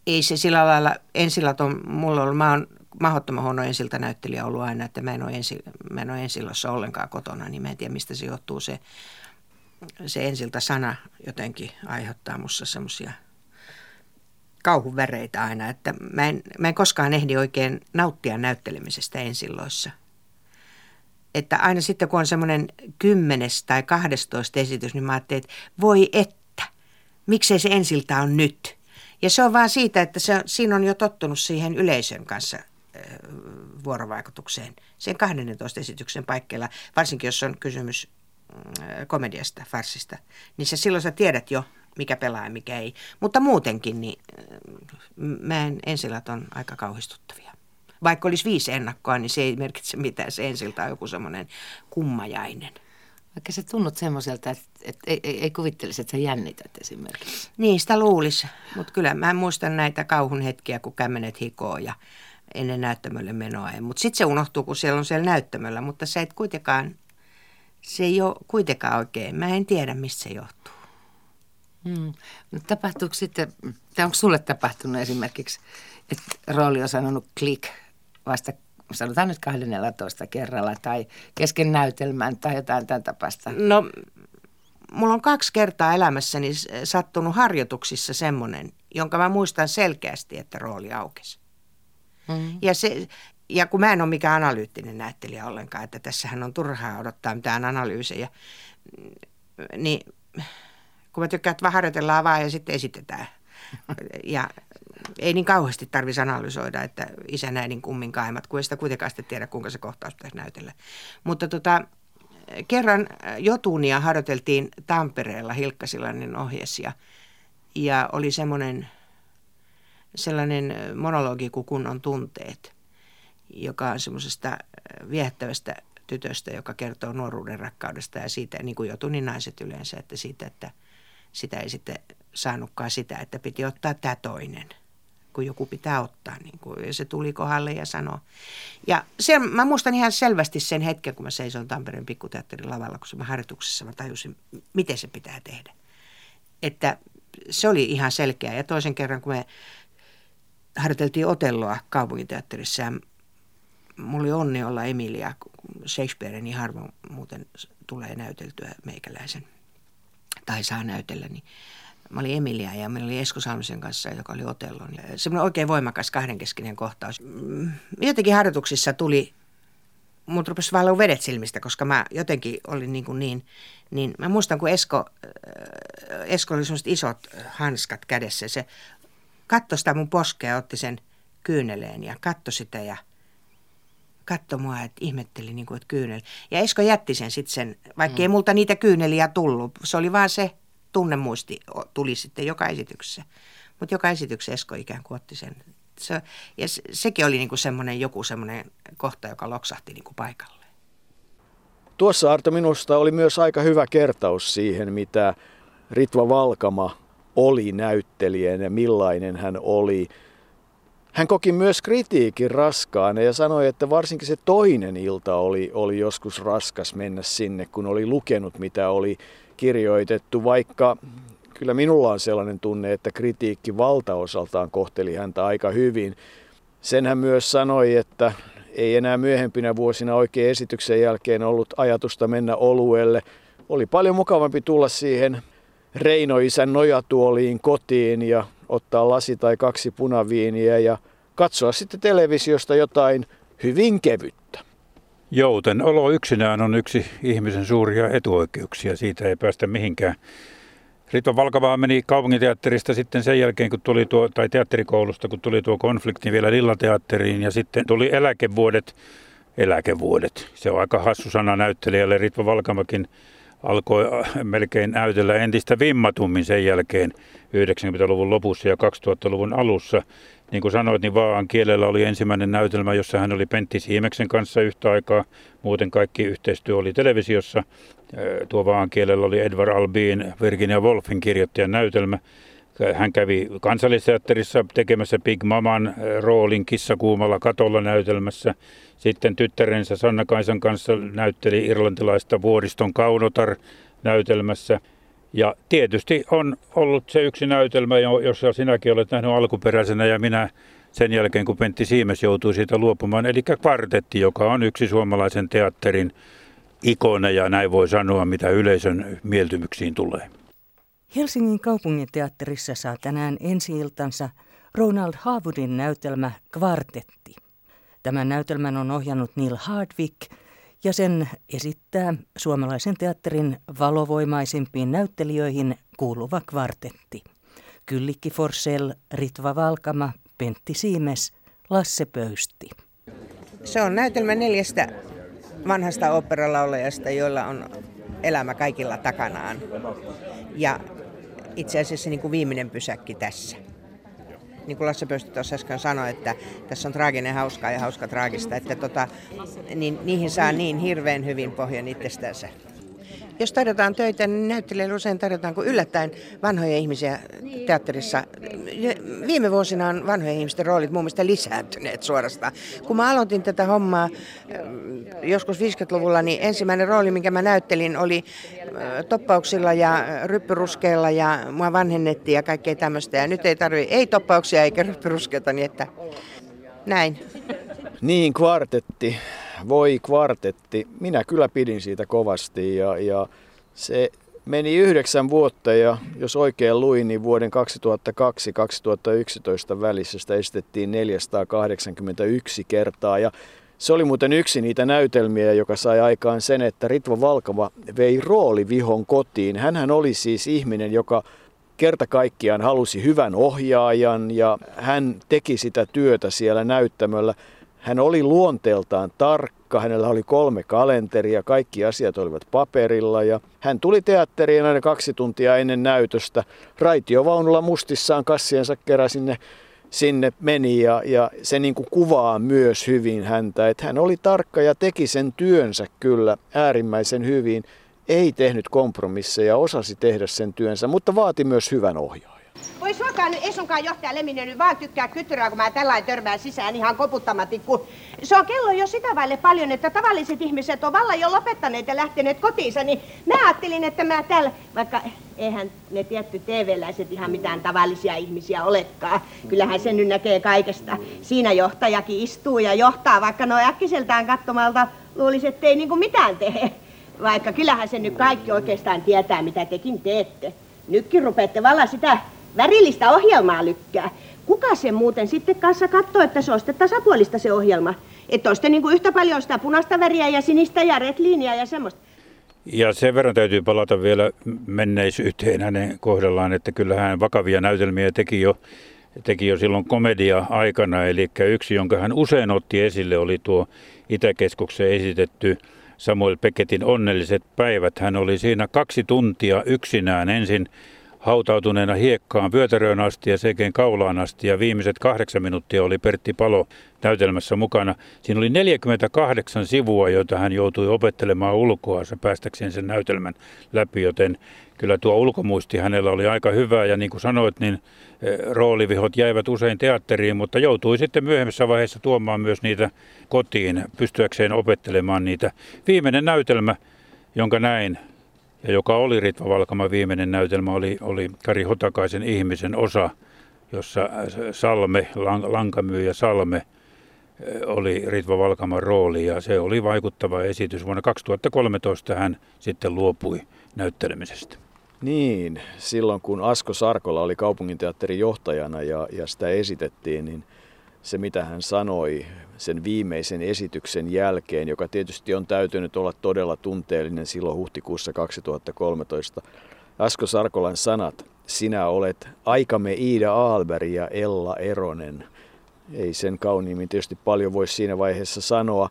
Ei se sillä lailla, ensilat on, mulla on, mä oon mahdottoman huono ensiltä näyttelijä ollut aina, että mä en ole, ensi, mä en ole ensilossa ollenkaan kotona, niin mä en tiedä mistä se johtuu se se ensiltä sana jotenkin aiheuttaa musta semmoisia kauhun väreitä aina, että mä en, mä en koskaan ehdi oikein nauttia näyttelemisestä ensilloissa. Että aina sitten kun on semmoinen kymmenes tai kahdestoista esitys, niin mä ajattelin, että voi että, miksei se ensiltä on nyt. Ja se on vaan siitä, että se, siinä on jo tottunut siihen yleisön kanssa vuorovaikutukseen sen 12 esityksen paikkeilla, varsinkin jos on kysymys Äh, komediasta, farsista, niin se silloin sä tiedät jo, mikä pelaa ja mikä ei. Mutta muutenkin, niin äh, mä en, ensilat on aika kauhistuttavia. Vaikka olisi viisi ennakkoa, niin se ei merkitse mitään. Se ensiltä on joku semmoinen kummajainen. Vaikka se tunnut semmoiselta, että, että ei, ei, ei kuvittelisi, että sä jännität esimerkiksi. Niin, sitä luulisi. Mutta kyllä mä muistan näitä kauhun hetkiä, kun kämmenet hikoo ja ennen näyttämölle menoa. Mutta sitten se unohtuu, kun siellä on siellä näyttämöllä, mutta se et kuitenkaan se ei ole kuitenkaan oikein. Mä en tiedä, mistä se johtuu. Hmm. No, tapahtuuko sitten, tai onko sulle tapahtunut esimerkiksi, että rooli on sanonut klik vasta sanotaan nyt 12 kerralla tai kesken näytelmän tai jotain tämän tapasta? No, mulla on kaksi kertaa elämässäni sattunut harjoituksissa semmoinen, jonka mä muistan selkeästi, että rooli aukesi. Mm. Ja se, ja kun mä en ole mikään analyyttinen näyttelijä ollenkaan, että tässähän on turhaa odottaa mitään analyysejä, niin kun mä tykkään, että vaan harjoitellaan vaan ja sitten esitetään. Ja ei niin kauheasti tarvitsisi analysoida, että isän äidin kummin kaimat, kun ei sitä kuitenkaan sitten tiedä, kuinka se kohtaus pitäisi näytellä. Mutta tota, kerran jotunia harjoiteltiin Tampereella Hilkkasilainen ohjes ja, ja oli semmoinen sellainen monologi kuin kunnon tunteet, joka on semmoisesta viehättävästä tytöstä, joka kertoo nuoruuden rakkaudesta ja siitä, niin kuin jotunin naiset yleensä, että siitä, että sitä ei sitten saanutkaan sitä, että piti ottaa tämä toinen – kun joku pitää ottaa. Niin kuin, ja se tuli kohdalle ja sanoi. Ja se, mä muistan ihan selvästi sen hetken, kun mä seisoin Tampereen pikkuteatterin lavalla, kun mä harjoituksessa mä tajusin, miten se pitää tehdä. Että se oli ihan selkeä. Ja toisen kerran, kun me harjoiteltiin Otelloa kaupunginteatterissa ja mulla oli onni olla Emilia, Shakespeare niin harvoin muuten tulee näyteltyä meikäläisen tai saa näytellä, niin Mä olin Emilia ja meillä oli Esko Salmisen kanssa, joka oli Otellon. Semmoinen oikein voimakas kahdenkeskinen kohtaus. Mm, jotenkin harjoituksissa tuli, mut rupesi vaan vedet silmistä, koska mä jotenkin olin niin, kuin niin, niin mä muistan, kun Esko, äh, Esko oli semmoiset isot hanskat kädessä. Se katsoi sitä mun poskea ja otti sen kyyneleen ja katsoi sitä ja katsoi mua, että ihmetteli niin kuin, että kyynel. Ja Esko jätti sen sitten sen, vaikka mm. ei multa niitä kyyneliä tullut. Se oli vaan se tunnemuisti tuli sitten joka esityksessä. Mutta joka esityksessä Esko ikään kuin otti sen. Se, ja se, sekin oli niinku semmoinen joku semmoinen kohta, joka loksahti niinku paikalle. Tuossa Arto minusta oli myös aika hyvä kertaus siihen, mitä Ritva Valkama oli näyttelijänä ja millainen hän oli. Hän koki myös kritiikin raskaana ja sanoi, että varsinkin se toinen ilta oli, oli joskus raskas mennä sinne, kun oli lukenut, mitä oli kirjoitettu, vaikka kyllä minulla on sellainen tunne, että kritiikki valtaosaltaan kohteli häntä aika hyvin. Sen hän myös sanoi, että ei enää myöhempinä vuosina oikein esityksen jälkeen ollut ajatusta mennä oluelle. Oli paljon mukavampi tulla siihen Reino-isän nojatuoliin kotiin ja ottaa lasi tai kaksi punaviiniä ja katsoa sitten televisiosta jotain hyvin kevyttä. Jouten olo yksinään on yksi ihmisen suuria etuoikeuksia, siitä ei päästä mihinkään. Ritva Valkavaa meni kaupunginteatterista sitten sen jälkeen, kun tuli tuo, tai teatterikoulusta, kun tuli tuo konflikti vielä Lillateatteriin ja sitten tuli eläkevuodet, eläkevuodet. Se on aika hassu sana näyttelijälle. Ritva Valkamakin alkoi äh, melkein näytellä entistä vimmatummin sen jälkeen 90-luvun lopussa ja 2000-luvun alussa. Niin kuin sanoit, niin vaan kielellä oli ensimmäinen näytelmä, jossa hän oli Pentti Siimeksen kanssa yhtä aikaa. Muuten kaikki yhteistyö oli televisiossa. Tuo vaan kielellä oli Edward Albin, Virginia Woolfin kirjoittajan näytelmä. Hän kävi kansallisteatterissa tekemässä Big Maman roolin kissakuumalla katolla näytelmässä. Sitten tyttärensä Sanna Kaisan kanssa näytteli irlantilaista vuoriston Kaunotar näytelmässä – ja tietysti on ollut se yksi näytelmä, jossa sinäkin olet nähnyt alkuperäisenä ja minä sen jälkeen, kun Pentti Siimes joutui siitä luopumaan, eli kvartetti, joka on yksi suomalaisen teatterin ikone ja näin voi sanoa, mitä yleisön mieltymyksiin tulee. Helsingin kaupunginteatterissa saa tänään ensi-iltansa Ronald Harwoodin näytelmä Kvartetti. Tämän näytelmän on ohjannut Neil Hardwick – ja sen esittää suomalaisen teatterin valovoimaisimpiin näyttelijöihin kuuluva kvartetti. Kyllikki Forsell, Ritva Valkama, Pentti Siimes, Lasse Pöysti. Se on näytelmä neljästä vanhasta operalaulajasta, joilla on elämä kaikilla takanaan. Ja itse asiassa niin kuin viimeinen pysäkki tässä niin kuin Lasse Pöstö tuossa äsken sanoi, että tässä on traaginen hauskaa ja hauska traagista, että tota, niin niihin saa niin hirveän hyvin pohjan itsestänsä. Jos tarjotaan töitä, niin näyttelijälle usein tarjotaan kuin yllättäen vanhoja ihmisiä teatterissa. Viime vuosina on vanhojen ihmisten roolit muun muassa lisääntyneet suorastaan. Kun mä aloitin tätä hommaa äh, joskus 50-luvulla, niin ensimmäinen rooli, minkä mä näyttelin, oli toppauksilla ja ryppyruskeilla ja mua vanhennettiin ja kaikkea tämmöistä. Ja nyt ei tarvi ei toppauksia eikä ryppyruskeita, niin että näin. Niin, kvartetti voi kvartetti. Minä kyllä pidin siitä kovasti ja, ja se meni yhdeksän vuotta ja jos oikein luin, niin vuoden 2002-2011 välissä sitä estettiin 481 kertaa ja se oli muuten yksi niitä näytelmiä, joka sai aikaan sen, että Ritva Valkava vei roolivihon kotiin. Hänhän oli siis ihminen, joka kerta kaikkiaan halusi hyvän ohjaajan ja hän teki sitä työtä siellä näyttämöllä. Hän oli luonteeltaan tarkka, hänellä oli kolme kalenteria, kaikki asiat olivat paperilla ja hän tuli teatteriin aina kaksi tuntia ennen näytöstä. Raitiovaunulla mustissaan kassiensa kerran sinne, sinne meni ja, ja se niin kuin kuvaa myös hyvin häntä, että hän oli tarkka ja teki sen työnsä kyllä äärimmäisen hyvin. Ei tehnyt kompromisseja, osasi tehdä sen työnsä, mutta vaati myös hyvän ohjaajan. Voi suokaa nyt, ei sunkaan johtaja Leminen nyt vaan tykkää kytyrää, kun mä tällainen törmään sisään ihan koputtamatin, kun se on kello jo sitä vaille paljon, että tavalliset ihmiset on vallan jo lopettaneet ja lähteneet kotiinsa, niin mä ajattelin, että mä täällä, vaikka eihän ne tietty TV-läiset ihan mitään tavallisia ihmisiä olekaan. Kyllähän sen nyt näkee kaikesta. Siinä johtajakin istuu ja johtaa, vaikka no äkkiseltään katsomalta luulisi, että ei niinku mitään tehe. Vaikka kyllähän se nyt kaikki oikeastaan tietää, mitä tekin teette. Nytkin rupeatte vallan sitä värillistä ohjelmaa lykkää. Kuka se muuten sitten kanssa katsoo, että se sitten tasapuolista se ohjelma? Että sitten niin yhtä paljon sitä punaista väriä ja sinistä ja retliiniä ja semmoista. Ja sen verran täytyy palata vielä menneisyyteen hänen kohdallaan, että kyllä hän vakavia näytelmiä teki jo, teki jo silloin komedia-aikana. Eli yksi, jonka hän usein otti esille, oli tuo Itäkeskuksen esitetty Samuel Peketin onnelliset päivät. Hän oli siinä kaksi tuntia yksinään ensin hautautuneena hiekkaan vyötäröön asti ja sekin kaulaan asti ja viimeiset kahdeksan minuuttia oli Pertti Palo näytelmässä mukana. Siinä oli 48 sivua, joita hän joutui opettelemaan ulkoa päästäkseen sen näytelmän läpi, joten kyllä tuo ulkomuisti hänellä oli aika hyvä ja niin kuin sanoit, niin eh, roolivihot jäivät usein teatteriin, mutta joutui sitten myöhemmässä vaiheessa tuomaan myös niitä kotiin pystyäkseen opettelemaan niitä. Viimeinen näytelmä, jonka näin ja joka oli Ritva Valkama viimeinen näytelmä, oli, oli Kari Hotakaisen ihmisen osa, jossa Salme, lankamyyjä Salme, oli Ritva Valkaman rooli ja se oli vaikuttava esitys. Vuonna 2013 hän sitten luopui näyttelemisestä. Niin, silloin kun Asko Sarkola oli kaupunginteatterin johtajana ja, ja sitä esitettiin, niin se mitä hän sanoi sen viimeisen esityksen jälkeen, joka tietysti on täytynyt olla todella tunteellinen silloin huhtikuussa 2013. Asko Sarkolan sanat, sinä olet aikamme Iida Aalberg ja Ella Eronen. Ei sen kauniimmin tietysti paljon voi siinä vaiheessa sanoa.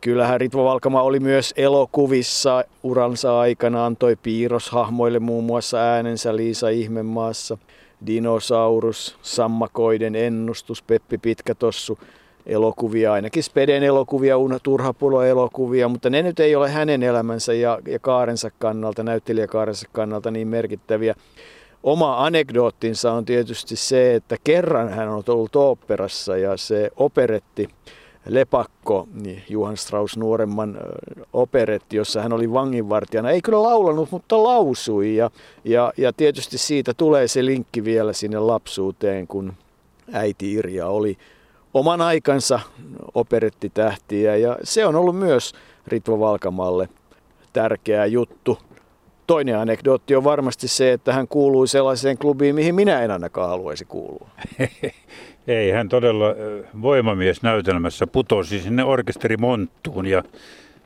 Kyllähän Ritva Valkama oli myös elokuvissa uransa aikana, antoi piirroshahmoille muun muassa äänensä Liisa Ihmemaassa. Dinosaurus, Sammakoiden ennustus, Peppi Pitkätossu, elokuvia, ainakin Speden elokuvia, Una Turhapulo elokuvia, mutta ne nyt ei ole hänen elämänsä ja, ja kaarensa kannalta, näyttelijäkaarensa kannalta niin merkittäviä. Oma anekdoottinsa on tietysti se, että kerran hän on ollut oopperassa ja se operetti Lepakko, niin Juhan Strauss nuoremman operetti, jossa hän oli vanginvartijana. Ei kyllä laulanut, mutta lausui. Ja, ja, ja tietysti siitä tulee se linkki vielä sinne lapsuuteen, kun äiti Irja oli oman aikansa operettitähtiä. Ja se on ollut myös Ritva Valkamalle tärkeä juttu. Toinen anekdootti on varmasti se, että hän kuului sellaiseen klubiin, mihin minä en ainakaan haluaisi kuulua. Ei, hän todella voimamies näytelmässä putosi sinne orkesterimonttuun ja,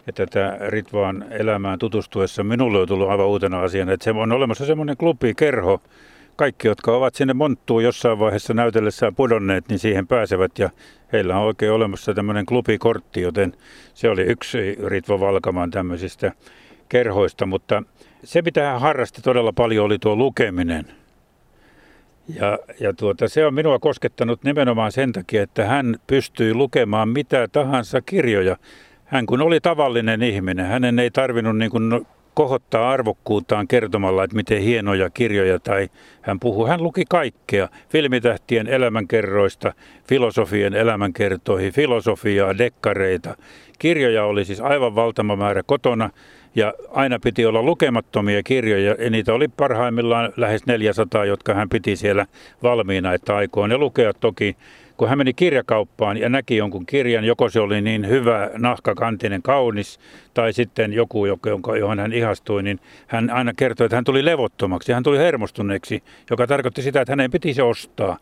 ja tätä Ritvaan elämään tutustuessa minulle on tullut aivan uutena asiana, että se on olemassa semmoinen klubi, kerho, kaikki, jotka ovat sinne monttuun jossain vaiheessa näytellessään pudonneet, niin siihen pääsevät ja heillä on oikein olemassa tämmöinen klubikortti, joten se oli yksi Ritva Valkamaan tämmöisistä kerhoista, mutta se mitä hän harrasti todella paljon oli tuo lukeminen. Ja, ja tuota, se on minua koskettanut nimenomaan sen takia, että hän pystyi lukemaan mitä tahansa kirjoja. Hän kun oli tavallinen ihminen, hänen ei tarvinnut niin kuin kohottaa arvokkuuttaan kertomalla, että miten hienoja kirjoja tai hän puhuu. Hän luki kaikkea filmitähtien elämänkerroista, filosofien elämänkertoihin, filosofiaa, dekkareita. Kirjoja oli siis aivan valtava määrä kotona ja aina piti olla lukemattomia kirjoja, ja niitä oli parhaimmillaan lähes 400, jotka hän piti siellä valmiina, että aikoo ne lukea toki. Kun hän meni kirjakauppaan ja näki jonkun kirjan, joko se oli niin hyvä, nahkakantinen, kaunis, tai sitten joku, johon hän ihastui, niin hän aina kertoi, että hän tuli levottomaksi, hän tuli hermostuneeksi, joka tarkoitti sitä, että hänen piti se ostaa.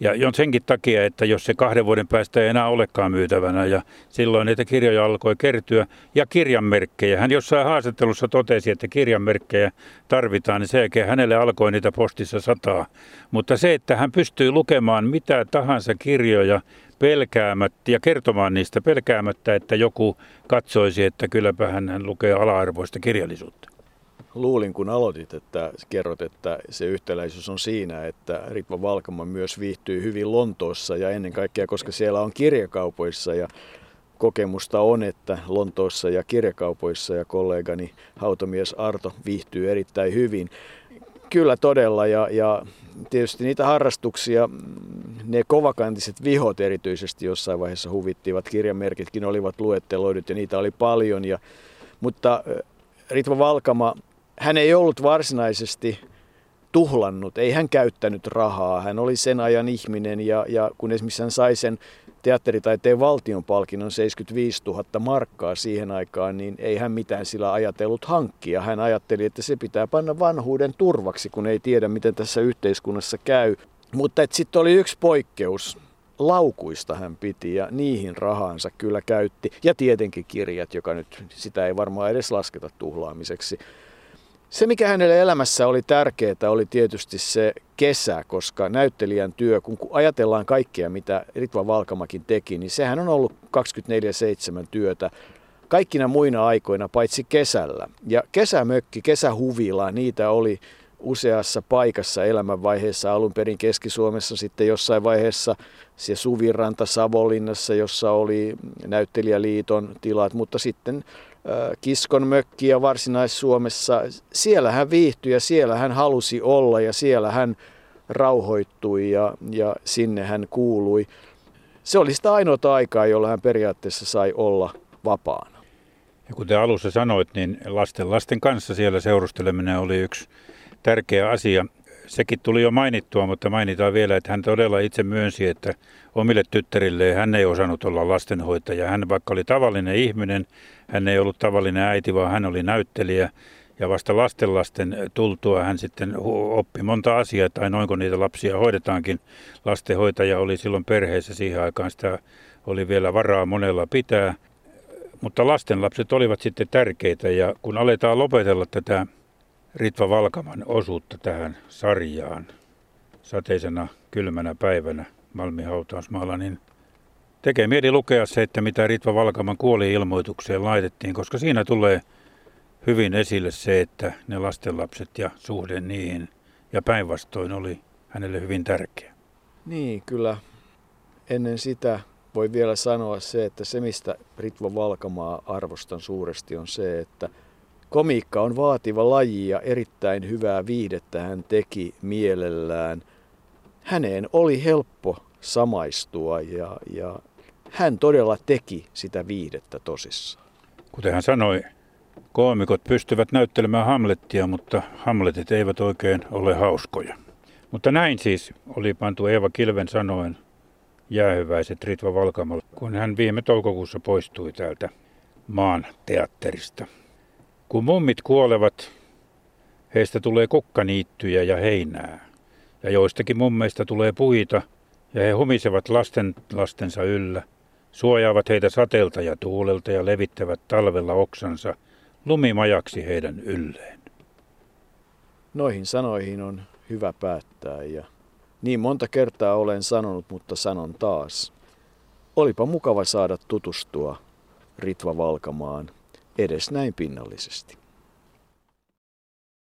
Ja senkin takia, että jos se kahden vuoden päästä ei enää olekaan myytävänä ja silloin niitä kirjoja alkoi kertyä ja kirjanmerkkejä. Hän jossain haastattelussa totesi, että kirjanmerkkejä tarvitaan, niin sen jälkeen hänelle alkoi niitä postissa sataa. Mutta se, että hän pystyy lukemaan mitä tahansa kirjoja pelkäämättä ja kertomaan niistä pelkäämättä, että joku katsoisi, että kylläpä hän lukee ala-arvoista kirjallisuutta luulin, kun aloitit, että kerrot, että se yhtäläisyys on siinä, että Ritva Valkama myös viihtyy hyvin Lontoossa ja ennen kaikkea, koska siellä on kirjakaupoissa ja kokemusta on, että Lontoossa ja kirjakaupoissa ja kollegani hautomies Arto viihtyy erittäin hyvin. Kyllä todella ja, ja tietysti niitä harrastuksia, ne kovakantiset vihot erityisesti jossain vaiheessa huvittivat. Kirjamerkitkin olivat luetteloidut ja niitä oli paljon. Ja, mutta Ritva Valkama hän ei ollut varsinaisesti tuhlannut, ei hän käyttänyt rahaa. Hän oli sen ajan ihminen ja, ja kun esimerkiksi hän sai sen teatteritaiteen valtion palkinnon 75 000 markkaa siihen aikaan, niin ei hän mitään sillä ajatellut hankkia. Hän ajatteli, että se pitää panna vanhuuden turvaksi, kun ei tiedä, miten tässä yhteiskunnassa käy. Mutta sitten oli yksi poikkeus. Laukuista hän piti ja niihin rahansa kyllä käytti. Ja tietenkin kirjat, joka nyt sitä ei varmaan edes lasketa tuhlaamiseksi. Se, mikä hänelle elämässä oli tärkeää, oli tietysti se kesä, koska näyttelijän työ, kun ajatellaan kaikkea, mitä Ritva Valkamakin teki, niin sehän on ollut 24-7 työtä kaikkina muina aikoina, paitsi kesällä. Ja kesämökki, kesähuvila, niitä oli useassa paikassa elämänvaiheessa, alun perin Keski-Suomessa, sitten jossain vaiheessa se Suviranta Savonlinnassa, jossa oli näyttelijäliiton tilat, mutta sitten Kiskon mökki ja Varsinais-Suomessa. Siellä hän viihtyi ja siellä hän halusi olla ja siellä hän rauhoittui ja, ja sinne hän kuului. Se oli sitä ainoa aikaa, jolla hän periaatteessa sai olla vapaana. Ja kuten alussa sanoit, niin lasten lasten kanssa siellä seurusteleminen oli yksi tärkeä asia. Sekin tuli jo mainittua, mutta mainitaan vielä, että hän todella itse myönsi, että omille tyttärilleen hän ei osannut olla lastenhoitaja. Hän vaikka oli tavallinen ihminen, hän ei ollut tavallinen äiti, vaan hän oli näyttelijä. Ja vasta lastenlasten tultua hän sitten oppi monta asiaa, tai noin kun niitä lapsia hoidetaankin. Lastenhoitaja oli silloin perheessä siihen aikaan, sitä oli vielä varaa monella pitää. Mutta lastenlapset olivat sitten tärkeitä ja kun aletaan lopetella tätä Ritva Valkaman osuutta tähän sarjaan sateisena kylmänä päivänä Malmin hautausmaalla, niin tekee mieli lukea se, että mitä Ritva Valkaman kuoli-ilmoitukseen laitettiin, koska siinä tulee hyvin esille se, että ne lastenlapset ja suhde niihin ja päinvastoin oli hänelle hyvin tärkeä. Niin, kyllä. Ennen sitä voi vielä sanoa se, että se mistä Ritva Valkamaa arvostan suuresti on se, että komiikka on vaativa laji ja erittäin hyvää viihdettä hän teki mielellään. Häneen oli helppo samaistua ja, ja hän todella teki sitä viidettä tosissaan. Kuten hän sanoi, koomikot pystyvät näyttelemään Hamlettia, mutta Hamletit eivät oikein ole hauskoja. Mutta näin siis oli pantu Eeva Kilven sanoen jäähyväiset Ritva Valkamalla, kun hän viime toukokuussa poistui täältä maan teatterista. Kun mummit kuolevat, heistä tulee kokkaniittyjä ja heinää, ja joistakin mummeista tulee puita, ja he humisevat lasten lastensa yllä – suojaavat heitä sateelta ja tuulelta ja levittävät talvella oksansa lumimajaksi heidän ylleen. Noihin sanoihin on hyvä päättää ja niin monta kertaa olen sanonut, mutta sanon taas. Olipa mukava saada tutustua Ritva Valkamaan edes näin pinnallisesti.